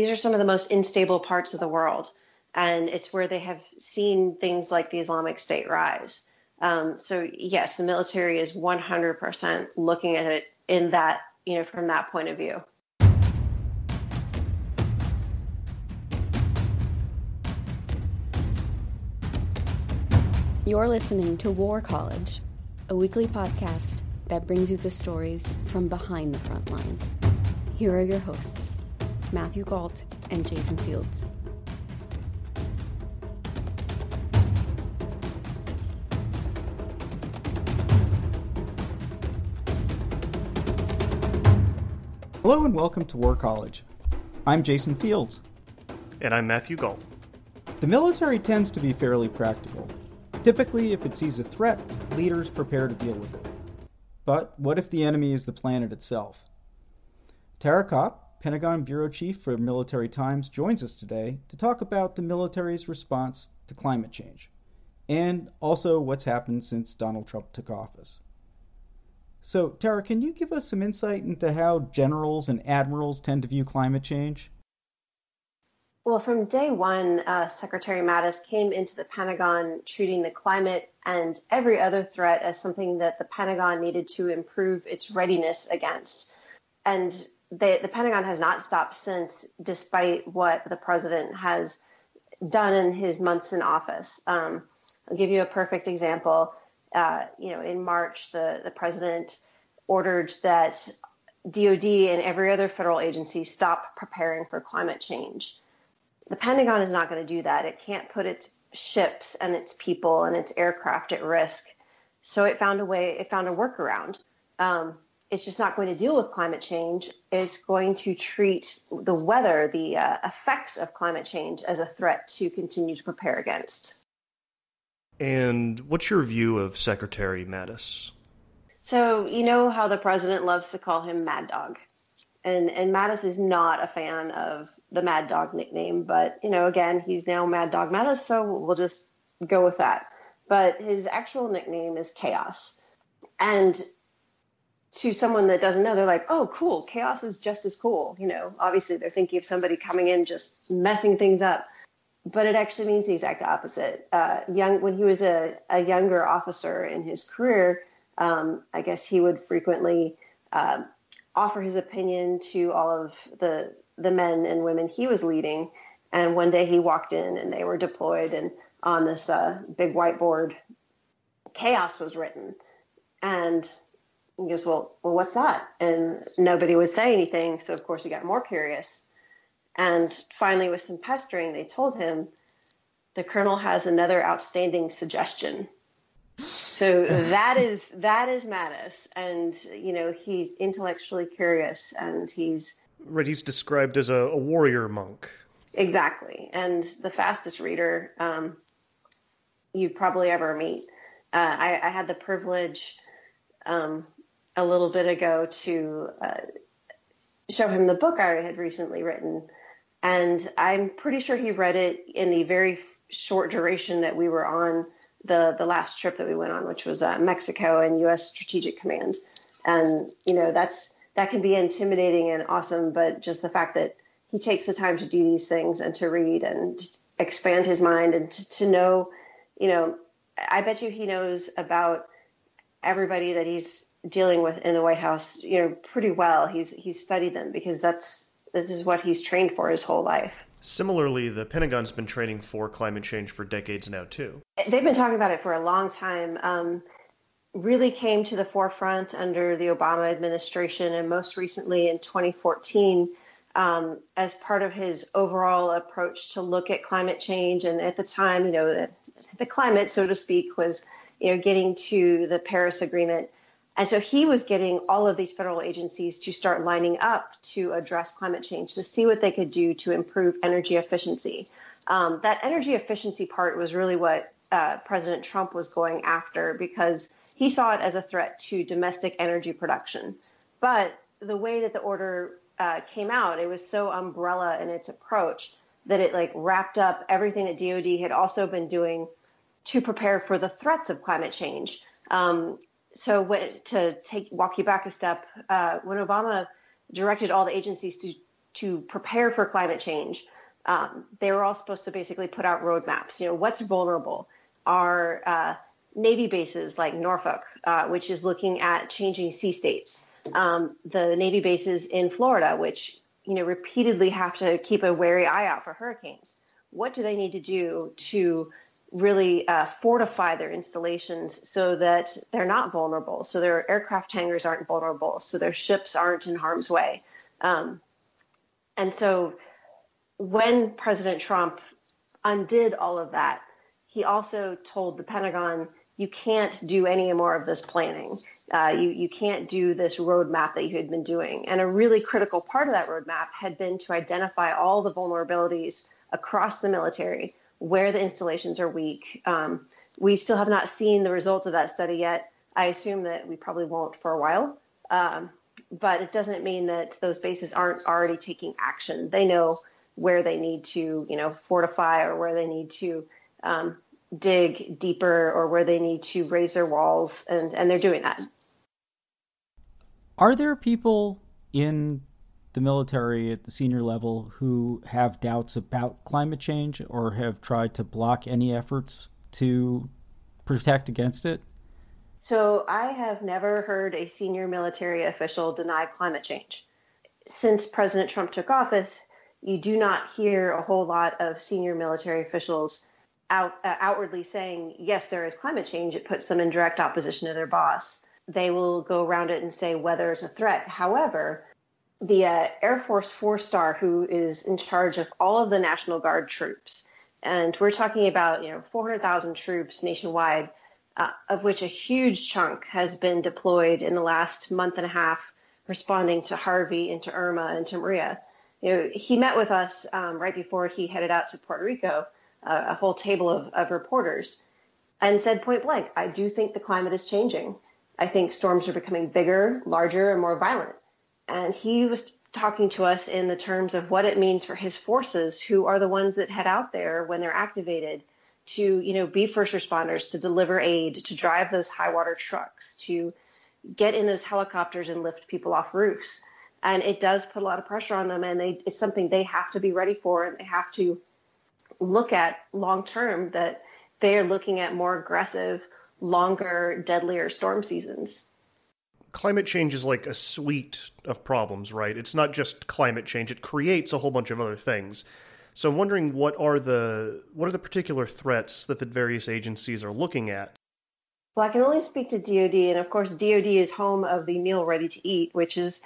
these are some of the most unstable parts of the world. And it's where they have seen things like the Islamic State rise. Um, so, yes, the military is 100% looking at it in that, you know, from that point of view. You're listening to War College, a weekly podcast that brings you the stories from behind the front lines. Here are your hosts, Matthew Gault and Jason Fields. Hello and welcome to War College. I'm Jason Fields. And I'm Matthew Gault. The military tends to be fairly practical. Typically, if it sees a threat, leaders prepare to deal with it. But what if the enemy is the planet itself? Tara Copp, Pentagon Bureau Chief for Military Times, joins us today to talk about the military's response to climate change and also what's happened since Donald Trump took office. So, Tara, can you give us some insight into how generals and admirals tend to view climate change? Well, from day one, uh, Secretary Mattis came into the Pentagon treating the climate and every other threat as something that the Pentagon needed to improve its readiness against. And they, the Pentagon has not stopped since, despite what the president has done in his months in office. Um, I'll give you a perfect example. Uh, you know, in March, the, the president ordered that DoD and every other federal agency stop preparing for climate change the Pentagon is not going to do that. It can't put its ships and its people and its aircraft at risk. So it found a way, it found a workaround. Um, it's just not going to deal with climate change. It's going to treat the weather, the uh, effects of climate change, as a threat to continue to prepare against. And what's your view of Secretary Mattis? So, you know how the president loves to call him Mad Dog. And, and Mattis is not a fan of the Mad Dog nickname, but you know, again, he's now Mad Dog Mattis, so we'll just go with that. But his actual nickname is Chaos. And to someone that doesn't know, they're like, oh, cool, chaos is just as cool. You know, obviously they're thinking of somebody coming in just messing things up. But it actually means the exact opposite. Uh, young, when he was a, a younger officer in his career, um, I guess he would frequently uh, offer his opinion to all of the the men and women he was leading. And one day he walked in and they were deployed, and on this uh, big whiteboard, chaos was written. And he goes, well, well, what's that? And nobody would say anything. So of course he got more curious. And finally, with some pestering, they told him the colonel has another outstanding suggestion. So that is that is Mattis, and you know he's intellectually curious, and he's Right, he's described as a, a warrior monk. Exactly, and the fastest reader um, you'd probably ever meet. Uh, I, I, had the privilege um, a little bit ago to uh, show him the book I had recently written, and I'm pretty sure he read it in the very short duration that we were on the the last trip that we went on, which was uh, Mexico and U.S. Strategic Command. And you know that's that can be intimidating and awesome, but just the fact that he takes the time to do these things and to read and expand his mind and to, to know, you know, I bet you he knows about everybody that he's dealing with in the White House, you know, pretty well. He's he's studied them because that's this is what he's trained for his whole life. Similarly, the Pentagon's been training for climate change for decades now too. They've been talking about it for a long time. Um, really came to the forefront under the Obama administration and most recently in 2014 um, as part of his overall approach to look at climate change. And at the time, you know, the, the climate, so to speak, was, you know, getting to the Paris Agreement. And so he was getting all of these federal agencies to start lining up to address climate change, to see what they could do to improve energy efficiency. Um, that energy efficiency part was really what uh, President Trump was going after because he saw it as a threat to domestic energy production. But the way that the order uh, came out, it was so umbrella in its approach that it like wrapped up everything that DoD had also been doing to prepare for the threats of climate change. Um, so when, to take walk you back a step, uh, when Obama directed all the agencies to to prepare for climate change, um, they were all supposed to basically put out roadmaps. You know, what's vulnerable? Are uh, Navy bases like Norfolk, uh, which is looking at changing sea states, um, the Navy bases in Florida, which you know repeatedly have to keep a wary eye out for hurricanes. What do they need to do to really uh, fortify their installations so that they're not vulnerable, so their aircraft hangars aren't vulnerable, so their ships aren't in harm's way? Um, and so when President Trump undid all of that, he also told the Pentagon, you can't do any more of this planning. Uh, you, you can't do this roadmap that you had been doing. And a really critical part of that roadmap had been to identify all the vulnerabilities across the military where the installations are weak. Um, we still have not seen the results of that study yet. I assume that we probably won't for a while. Um, but it doesn't mean that those bases aren't already taking action. They know where they need to, you know, fortify or where they need to um, dig deeper or where they need to raise their walls, and, and they're doing that. Are there people in the military at the senior level who have doubts about climate change or have tried to block any efforts to protect against it? So, I have never heard a senior military official deny climate change. Since President Trump took office, you do not hear a whole lot of senior military officials out, uh, outwardly saying, yes, there is climate change. It puts them in direct opposition to their boss. They will go around it and say weather is a threat. However, the uh, Air Force four star, who is in charge of all of the National Guard troops, and we're talking about you know 400,000 troops nationwide, uh, of which a huge chunk has been deployed in the last month and a half, responding to Harvey and to Irma and to Maria you know, he met with us um, right before he headed out to Puerto Rico, uh, a whole table of, of reporters, and said point blank, I do think the climate is changing. I think storms are becoming bigger, larger, and more violent. And he was talking to us in the terms of what it means for his forces, who are the ones that head out there when they're activated to, you know, be first responders, to deliver aid, to drive those high water trucks, to get in those helicopters and lift people off roofs. And it does put a lot of pressure on them and they, it's something they have to be ready for and they have to look at long term that they are looking at more aggressive longer deadlier storm seasons climate change is like a suite of problems right? It's not just climate change. It creates a whole bunch of other things. So i'm wondering what are the what are the particular threats that the various agencies are looking at? Well i can only speak to dod and of course dod is home of the meal ready to eat which is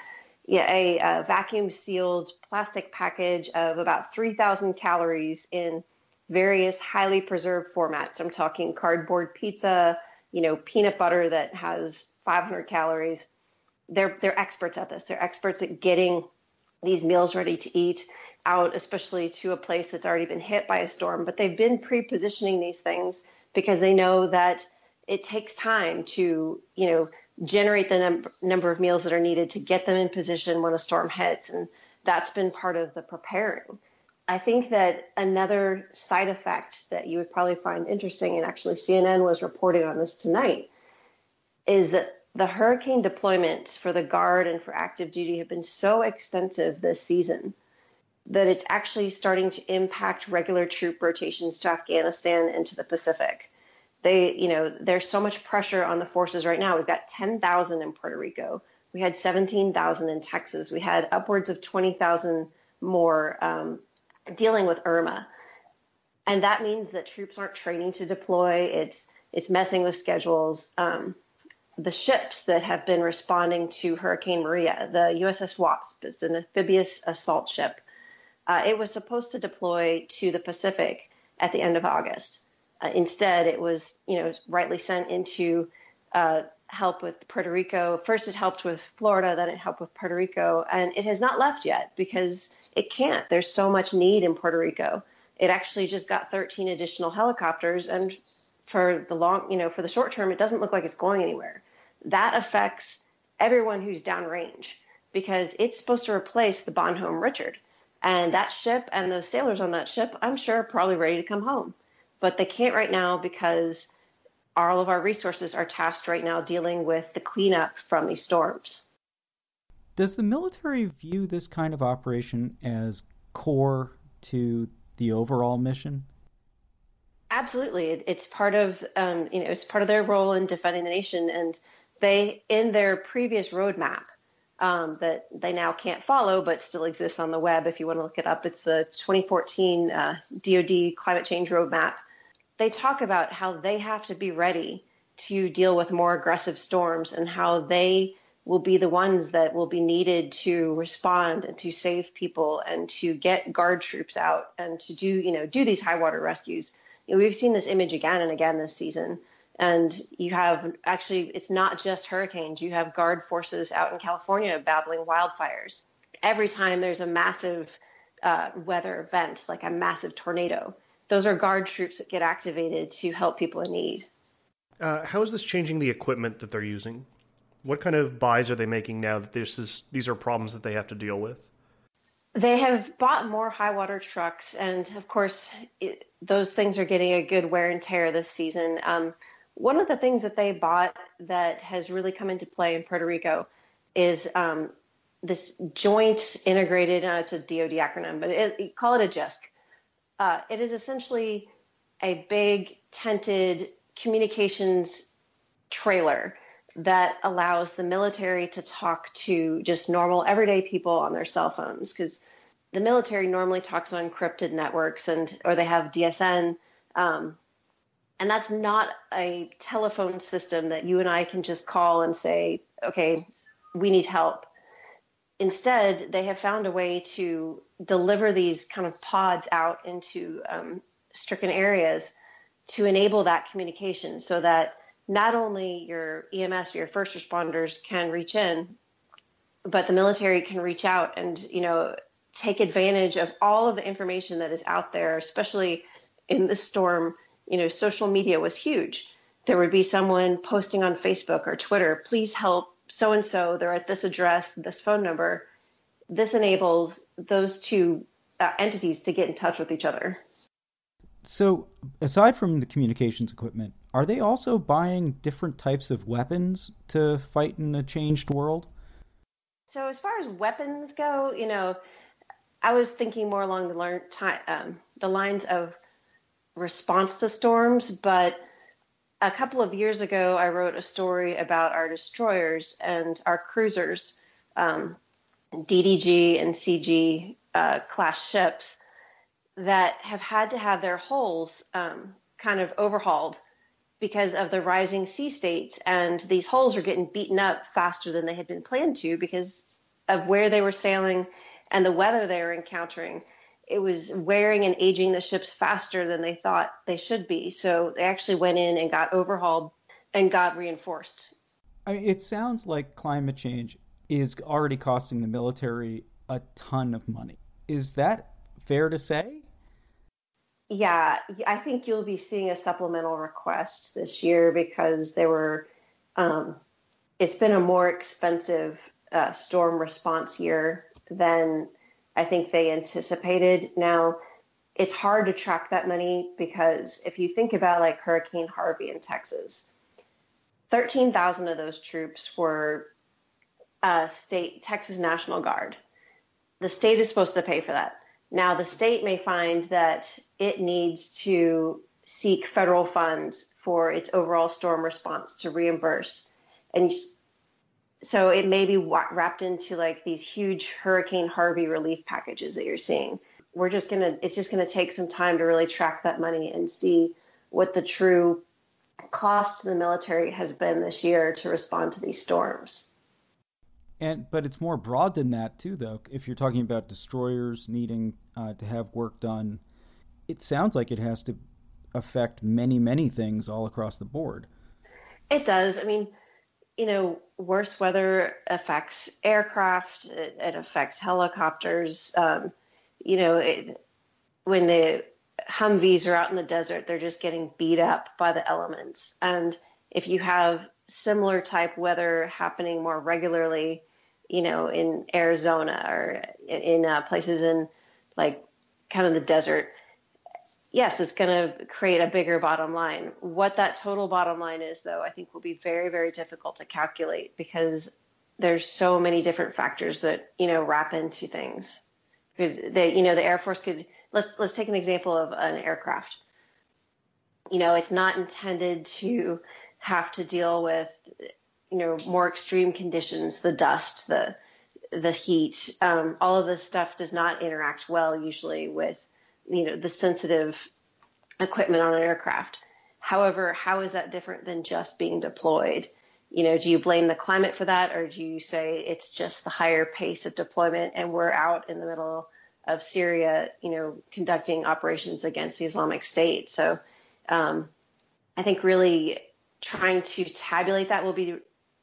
a, a vacuum sealed plastic package of about 3,000 calories in various highly preserved formats. I'm talking cardboard pizza, you know, peanut butter that has 500 calories. They're they're experts at this. They're experts at getting these meals ready to eat out, especially to a place that's already been hit by a storm. But they've been pre-positioning these things because they know that it takes time to, you know, generate the num- number of meals that are needed to get them in position when a storm hits. And that's been part of the preparing. I think that another side effect that you would probably find interesting, and actually CNN was reporting on this tonight, is that the hurricane deployments for the Guard and for active duty have been so extensive this season that it's actually starting to impact regular troop rotations to Afghanistan and to the Pacific they, you know, there's so much pressure on the forces right now. We've got 10,000 in Puerto Rico. We had 17,000 in Texas. We had upwards of 20,000 more um, dealing with Irma. And that means that troops aren't training to deploy. It's it's messing with schedules. Um, the ships that have been responding to Hurricane Maria, the USS Wasp, is an amphibious assault ship. Uh, it was supposed to deploy to the Pacific at the end of August. Uh, instead, it was, you know, rightly sent into uh, help with Puerto Rico. First, it helped with Florida, then it helped with Puerto Rico, and it has not left yet because it can't. There's so much need in Puerto Rico. It actually just got 13 additional helicopters, and for the long, you know, for the short term, it doesn't look like it's going anywhere. That affects everyone who's downrange because it's supposed to replace the Bonhomme Richard. And that ship and those sailors on that ship, I'm sure, are probably ready to come home but they can't right now because all of our resources are tasked right now dealing with the cleanup from these storms. Does the military view this kind of operation as core to the overall mission? Absolutely, it's part of um, you know it's part of their role in defending the nation, and they in their previous roadmap um, that they now can't follow, but still exists on the web if you want to look it up. It's the 2014 uh, DoD climate change roadmap. They talk about how they have to be ready to deal with more aggressive storms and how they will be the ones that will be needed to respond and to save people and to get guard troops out and to do you know do these high water rescues. You know, we've seen this image again and again this season. And you have actually, it's not just hurricanes. You have guard forces out in California battling wildfires. Every time there's a massive uh, weather event, like a massive tornado, those are guard troops that get activated to help people in need. Uh, how is this changing the equipment that they're using? What kind of buys are they making now that this is, these are problems that they have to deal with? They have bought more high water trucks, and of course, it, those things are getting a good wear and tear this season. Um, one of the things that they bought that has really come into play in Puerto Rico is um, this joint integrated, uh, it's a DoD acronym, but it, call it a JISC. Uh, it is essentially a big tented communications trailer that allows the military to talk to just normal everyday people on their cell phones because the military normally talks on encrypted networks and or they have DSN um, and that's not a telephone system that you and I can just call and say, okay, we need help. Instead, they have found a way to deliver these kind of pods out into um, stricken areas to enable that communication so that not only your EMS or your first responders can reach in, but the military can reach out and, you know, take advantage of all of the information that is out there, especially in this storm you know, social media was huge. There would be someone posting on Facebook or Twitter, please help so and so. They're at this address, this phone number. This enables those two uh, entities to get in touch with each other. So, aside from the communications equipment, are they also buying different types of weapons to fight in a changed world? So, as far as weapons go, you know, I was thinking more along the, learn, um, the lines of response to storms, but a couple of years ago, I wrote a story about our destroyers and our cruisers, um, DDG and CG uh, class ships, that have had to have their hulls um, kind of overhauled because of the rising sea states. And these hulls are getting beaten up faster than they had been planned to because of where they were sailing and the weather they were encountering it was wearing and aging the ships faster than they thought they should be. So they actually went in and got overhauled and got reinforced. I mean, it sounds like climate change is already costing the military a ton of money. Is that fair to say? Yeah, I think you'll be seeing a supplemental request this year because there were. Um, it's been a more expensive uh, storm response year than I think they anticipated. Now, it's hard to track that money because if you think about like Hurricane Harvey in Texas, 13,000 of those troops were uh, state Texas National Guard. The state is supposed to pay for that. Now, the state may find that it needs to seek federal funds for its overall storm response to reimburse. And so it may be wrapped into like these huge Hurricane Harvey relief packages that you're seeing. We're just gonna, it's just gonna take some time to really track that money and see what the true cost to the military has been this year to respond to these storms. And but it's more broad than that too, though. If you're talking about destroyers needing uh, to have work done, it sounds like it has to affect many, many things all across the board. It does. I mean, you know, worse weather affects aircraft, it, it affects helicopters. Um, you know, it, when the Humvees are out in the desert, they're just getting beat up by the elements. And if you have similar type weather happening more regularly, you know, in Arizona or in, uh, places in like kind of the desert, yes, it's going to create a bigger bottom line. What that total bottom line is, though, I think will be very, very difficult to calculate because there's so many different factors that you know wrap into things. Because they you know the air force could let's let's take an example of an aircraft. You know it's not intended to have to deal with you know more extreme conditions the dust the the heat. Um, all of this stuff does not interact well usually with you know the sensitive equipment on an aircraft however how is that different than just being deployed you know, do you blame the climate for that, or do you say it's just the higher pace of deployment and we're out in the middle of Syria, you know, conducting operations against the Islamic State? So um, I think really trying to tabulate that will be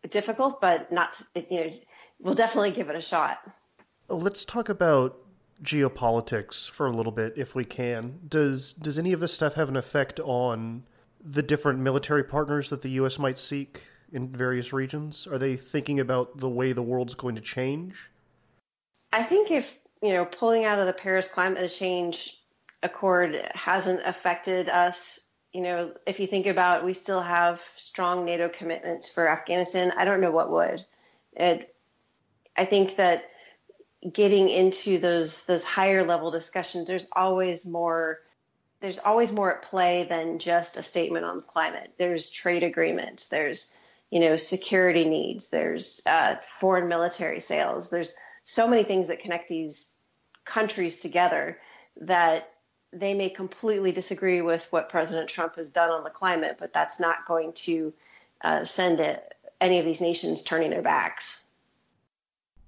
difficult, but not, you know, we'll definitely give it a shot. Let's talk about geopolitics for a little bit, if we can. Does does any of this stuff have an effect on the different military partners that the U.S. might seek? in various regions? Are they thinking about the way the world's going to change? I think if, you know, pulling out of the Paris Climate Change Accord hasn't affected us, you know, if you think about we still have strong NATO commitments for Afghanistan, I don't know what would. It, I think that getting into those those higher level discussions, there's always more there's always more at play than just a statement on climate. There's trade agreements. There's you know, security needs. There's uh, foreign military sales. There's so many things that connect these countries together that they may completely disagree with what President Trump has done on the climate, but that's not going to uh, send it, any of these nations turning their backs.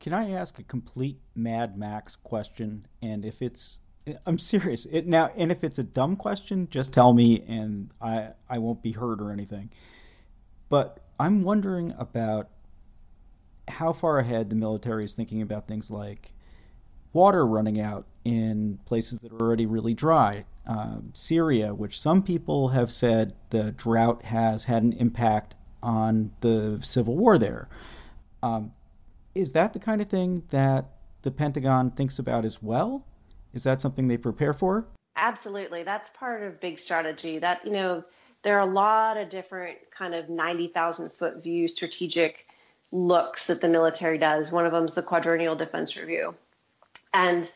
Can I ask a complete Mad Max question? And if it's, I'm serious. It now, and if it's a dumb question, just tell me, and I I won't be hurt or anything. But I'm wondering about how far ahead the military is thinking about things like water running out in places that are already really dry. Um, Syria, which some people have said the drought has had an impact on the civil war there. Um, is that the kind of thing that the Pentagon thinks about as well? Is that something they prepare for? Absolutely. That's part of big strategy. That, you know, there are a lot of different kind of 90,000 foot view strategic looks that the military does. One of them is the quadrennial defense review. And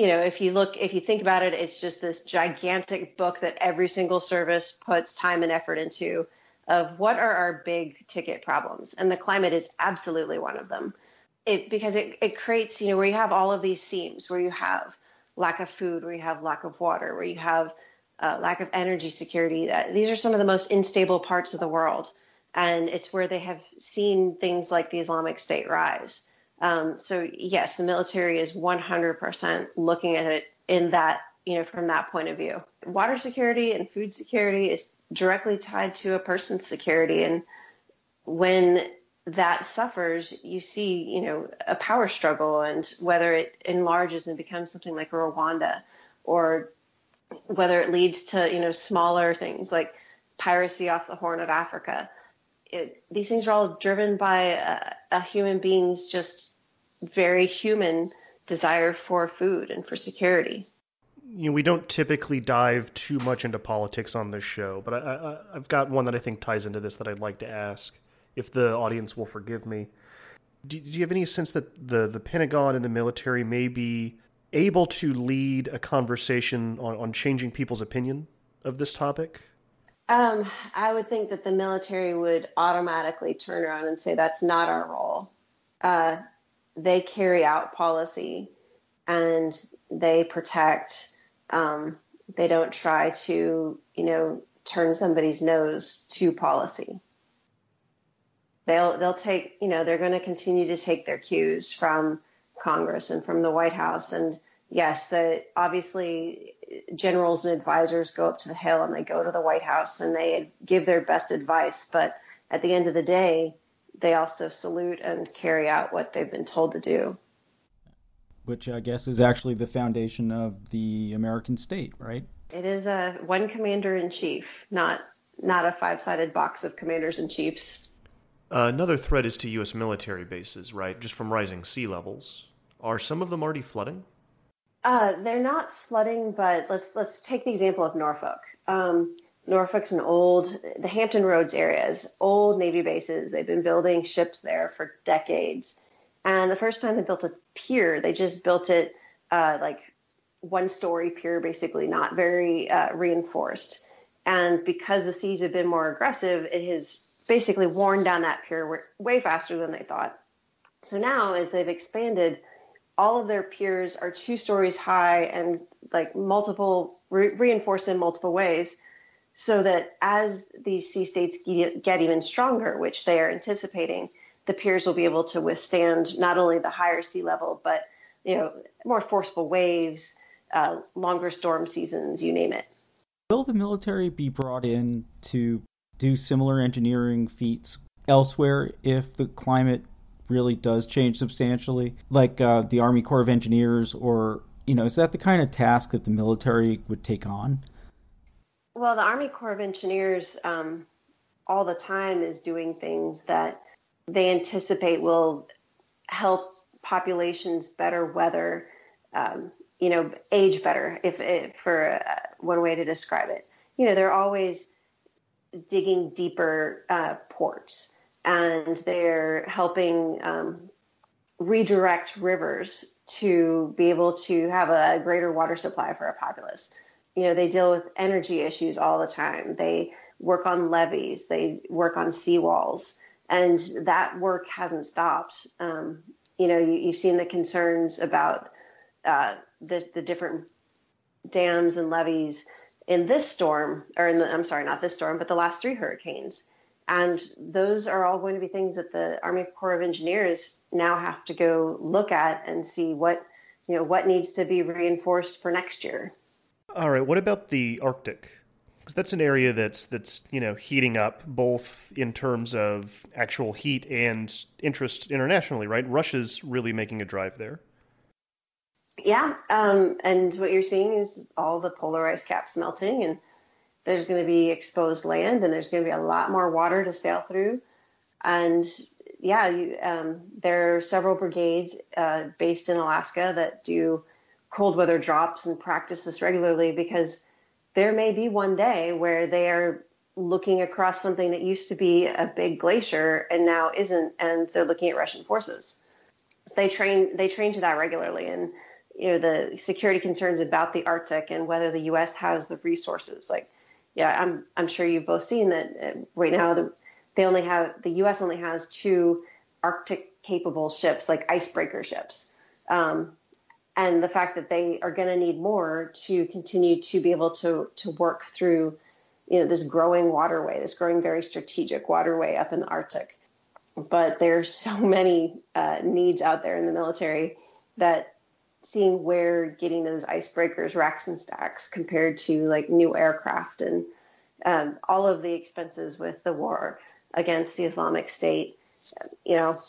you know, if you look, if you think about it, it's just this gigantic book that every single service puts time and effort into of what are our big ticket problems. And the climate is absolutely one of them. It, because it, it creates, you know, where you have all of these seams, where you have lack of food, where you have lack of water, where you have uh, lack of energy security. These are some of the most unstable parts of the world, and it's where they have seen things like the Islamic State rise. Um, so yes, the military is 100% looking at it in that you know from that point of view. Water security and food security is directly tied to a person's security, and when that suffers, you see, you know, a power struggle, and whether it enlarges and becomes something like Rwanda, or whether it leads to you know smaller things like piracy off the Horn of Africa. It, these things are all driven by a, a human being's just very human desire for food and for security. You know, we don't typically dive too much into politics on this show, but I, I've got one that I think ties into this that I'd like to ask, if the audience will forgive me. Do, do you have any sense that the, the Pentagon and the military may be able to lead a conversation on, on changing people's opinion of this topic? Um, I would think that the military would automatically turn around and say that's not our role. Uh, they carry out policy and they protect. Um, they don't try to, you know, turn somebody's nose to policy. They'll they'll take, you know, they're going to continue to take their cues from Congress and from the White House. And yes, the obviously generals and advisors go up to the Hill and they go to the White House and they give their best advice. But at the end of the day, they also salute and carry out what they've been told to do. Which I guess is actually the foundation of the American state, right? It is a one commander in chief, not not a five-sided box of commanders in chiefs. Uh, another threat is to U.S. military bases, right? Just from rising sea levels. Are some of them already flooding? Uh, they're not flooding, but let's let's take the example of Norfolk. Um, Norfolk's an old, the Hampton Roads areas, old Navy bases. They've been building ships there for decades. And the first time they built a pier, they just built it uh, like one story pier, basically, not very uh, reinforced. And because the seas have been more aggressive, it has basically worn down that pier way faster than they thought. So now, as they've expanded, all of their piers are two stories high and like multiple re- reinforced in multiple ways so that as these sea states get even stronger, which they are anticipating, the piers will be able to withstand not only the higher sea level, but you know more forceful waves, uh, longer storm seasons, you name it. Will the military be brought in to do similar engineering feats elsewhere if the climate really does change substantially, like uh, the Army Corps of Engineers, or you know, is that the kind of task that the military would take on? Well, the Army Corps of Engineers um, all the time is doing things that they anticipate will help populations better weather, um, you know, age better, if, if for uh, one way to describe it. You know, they're always digging deeper uh, ports and they're helping um, redirect rivers to be able to have a greater water supply for a populace you know, they deal with energy issues all the time. They work on levees, they work on seawalls, and that work hasn't stopped. Um, you know, you, have seen the concerns about uh, the, the different dams and levees in this storm, or in the, I'm sorry, not this storm, but the last three hurricanes. And those are all going to be things that the Army Corps of Engineers now have to go look at and see what, you know, what needs to be reinforced for next year. All right. What about the Arctic? Because that's an area that's that's you know heating up both in terms of actual heat and interest internationally, right? Russia's really making a drive there. Yeah, um, and what you're seeing is all the polar ice caps melting, and there's going to be exposed land, and there's going to be a lot more water to sail through. And yeah, you, um, there are several brigades uh, based in Alaska that do cold weather drops and practice this regularly because there may be one day where they are looking across something that used to be a big glacier and now isn't and they're looking at russian forces. They train they train to that regularly and you know the security concerns about the arctic and whether the us has the resources like yeah i'm i'm sure you've both seen that uh, right now the, they only have the us only has two arctic capable ships like icebreaker ships. Um, and the fact that they are going to need more to continue to be able to to work through you know this growing waterway this growing very strategic waterway up in the arctic. But there's so many uh, needs out there in the military that seeing where getting those icebreakers racks and stacks compared to like new aircraft and um, all of the expenses with the war against the islamic state you know,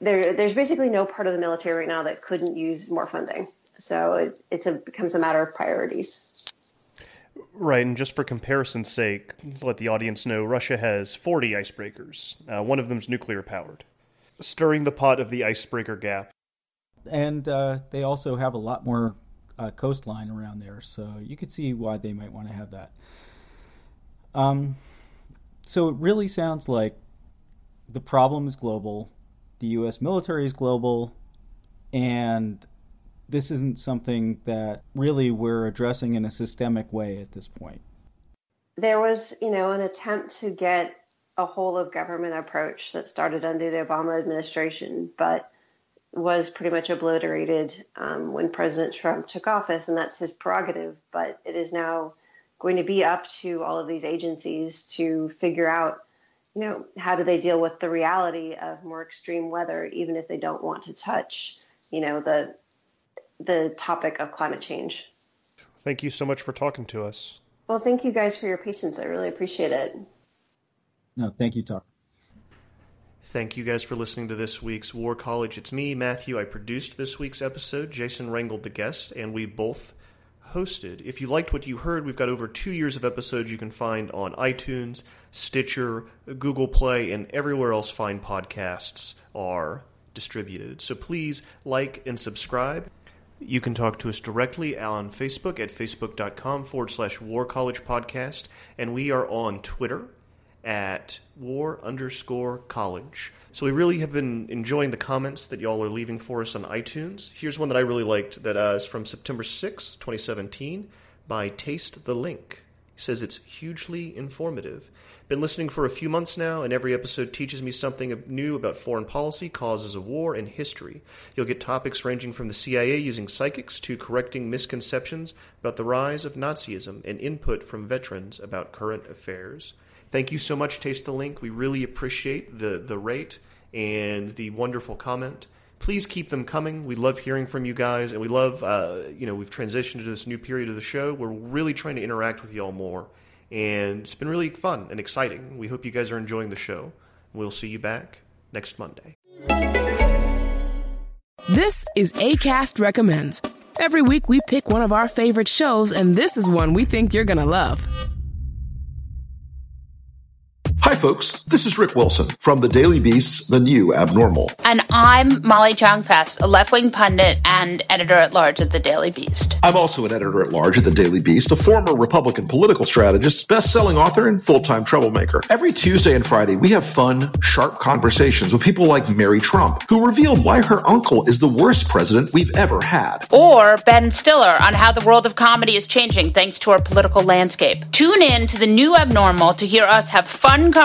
there there's basically no part of the military right now that couldn't use more funding. So it it's a becomes a matter of priorities. Right, and just for comparison's sake, let the audience know, Russia has 40 icebreakers. Uh, one of them's nuclear powered, stirring the pot of the icebreaker gap. And uh, they also have a lot more uh, coastline around there, so you could see why they might want to have that. Um, so it really sounds like the problem is global, the U.S. military is global, and this isn't something that really we're addressing in a systemic way at this point. There was, you know, an attempt to get a whole of government approach that started under the Obama administration, but was pretty much obliterated um, when President Trump took office, and that's his prerogative. But it is now going to be up to all of these agencies to figure out you know, how do they deal with the reality of more extreme weather, even if they don't want to touch, you know, the the topic of climate change. Thank you so much for talking to us. Well, thank you guys for your patience. I really appreciate it. No, thank you, Tuck. Thank you guys for listening to this week's War College. It's me, Matthew. I produced this week's episode. Jason wrangled the guest, and we both hosted. If you liked what you heard, we've got over two years of episodes you can find on iTunes, Stitcher, Google Play, and everywhere else fine podcasts are distributed. So please like and subscribe. You can talk to us directly on Facebook at facebook.com forward slash war college podcast. And we are on Twitter at war underscore college. So we really have been enjoying the comments that y'all are leaving for us on iTunes. Here's one that I really liked that uh, is from September 6, 2017 by Taste the Link. He says it's hugely informative. Been listening for a few months now, and every episode teaches me something new about foreign policy, causes of war, and history. You'll get topics ranging from the CIA using psychics to correcting misconceptions about the rise of Nazism and input from veterans about current affairs. Thank you so much, Taste the Link. We really appreciate the, the rate and the wonderful comment. Please keep them coming. We love hearing from you guys, and we love, uh, you know, we've transitioned to this new period of the show. We're really trying to interact with y'all more and it's been really fun and exciting. We hope you guys are enjoying the show. We'll see you back next Monday. This is ACAST Recommends. Every week we pick one of our favorite shows, and this is one we think you're to love. Hi, folks. This is Rick Wilson from The Daily Beast's The New Abnormal. And I'm Molly Jong-Fast, a left-wing pundit and editor-at-large at The Daily Beast. I'm also an editor-at-large at The Daily Beast, a former Republican political strategist, best-selling author, and full-time troublemaker. Every Tuesday and Friday, we have fun, sharp conversations with people like Mary Trump, who revealed why her uncle is the worst president we've ever had. Or Ben Stiller on how the world of comedy is changing thanks to our political landscape. Tune in to The New Abnormal to hear us have fun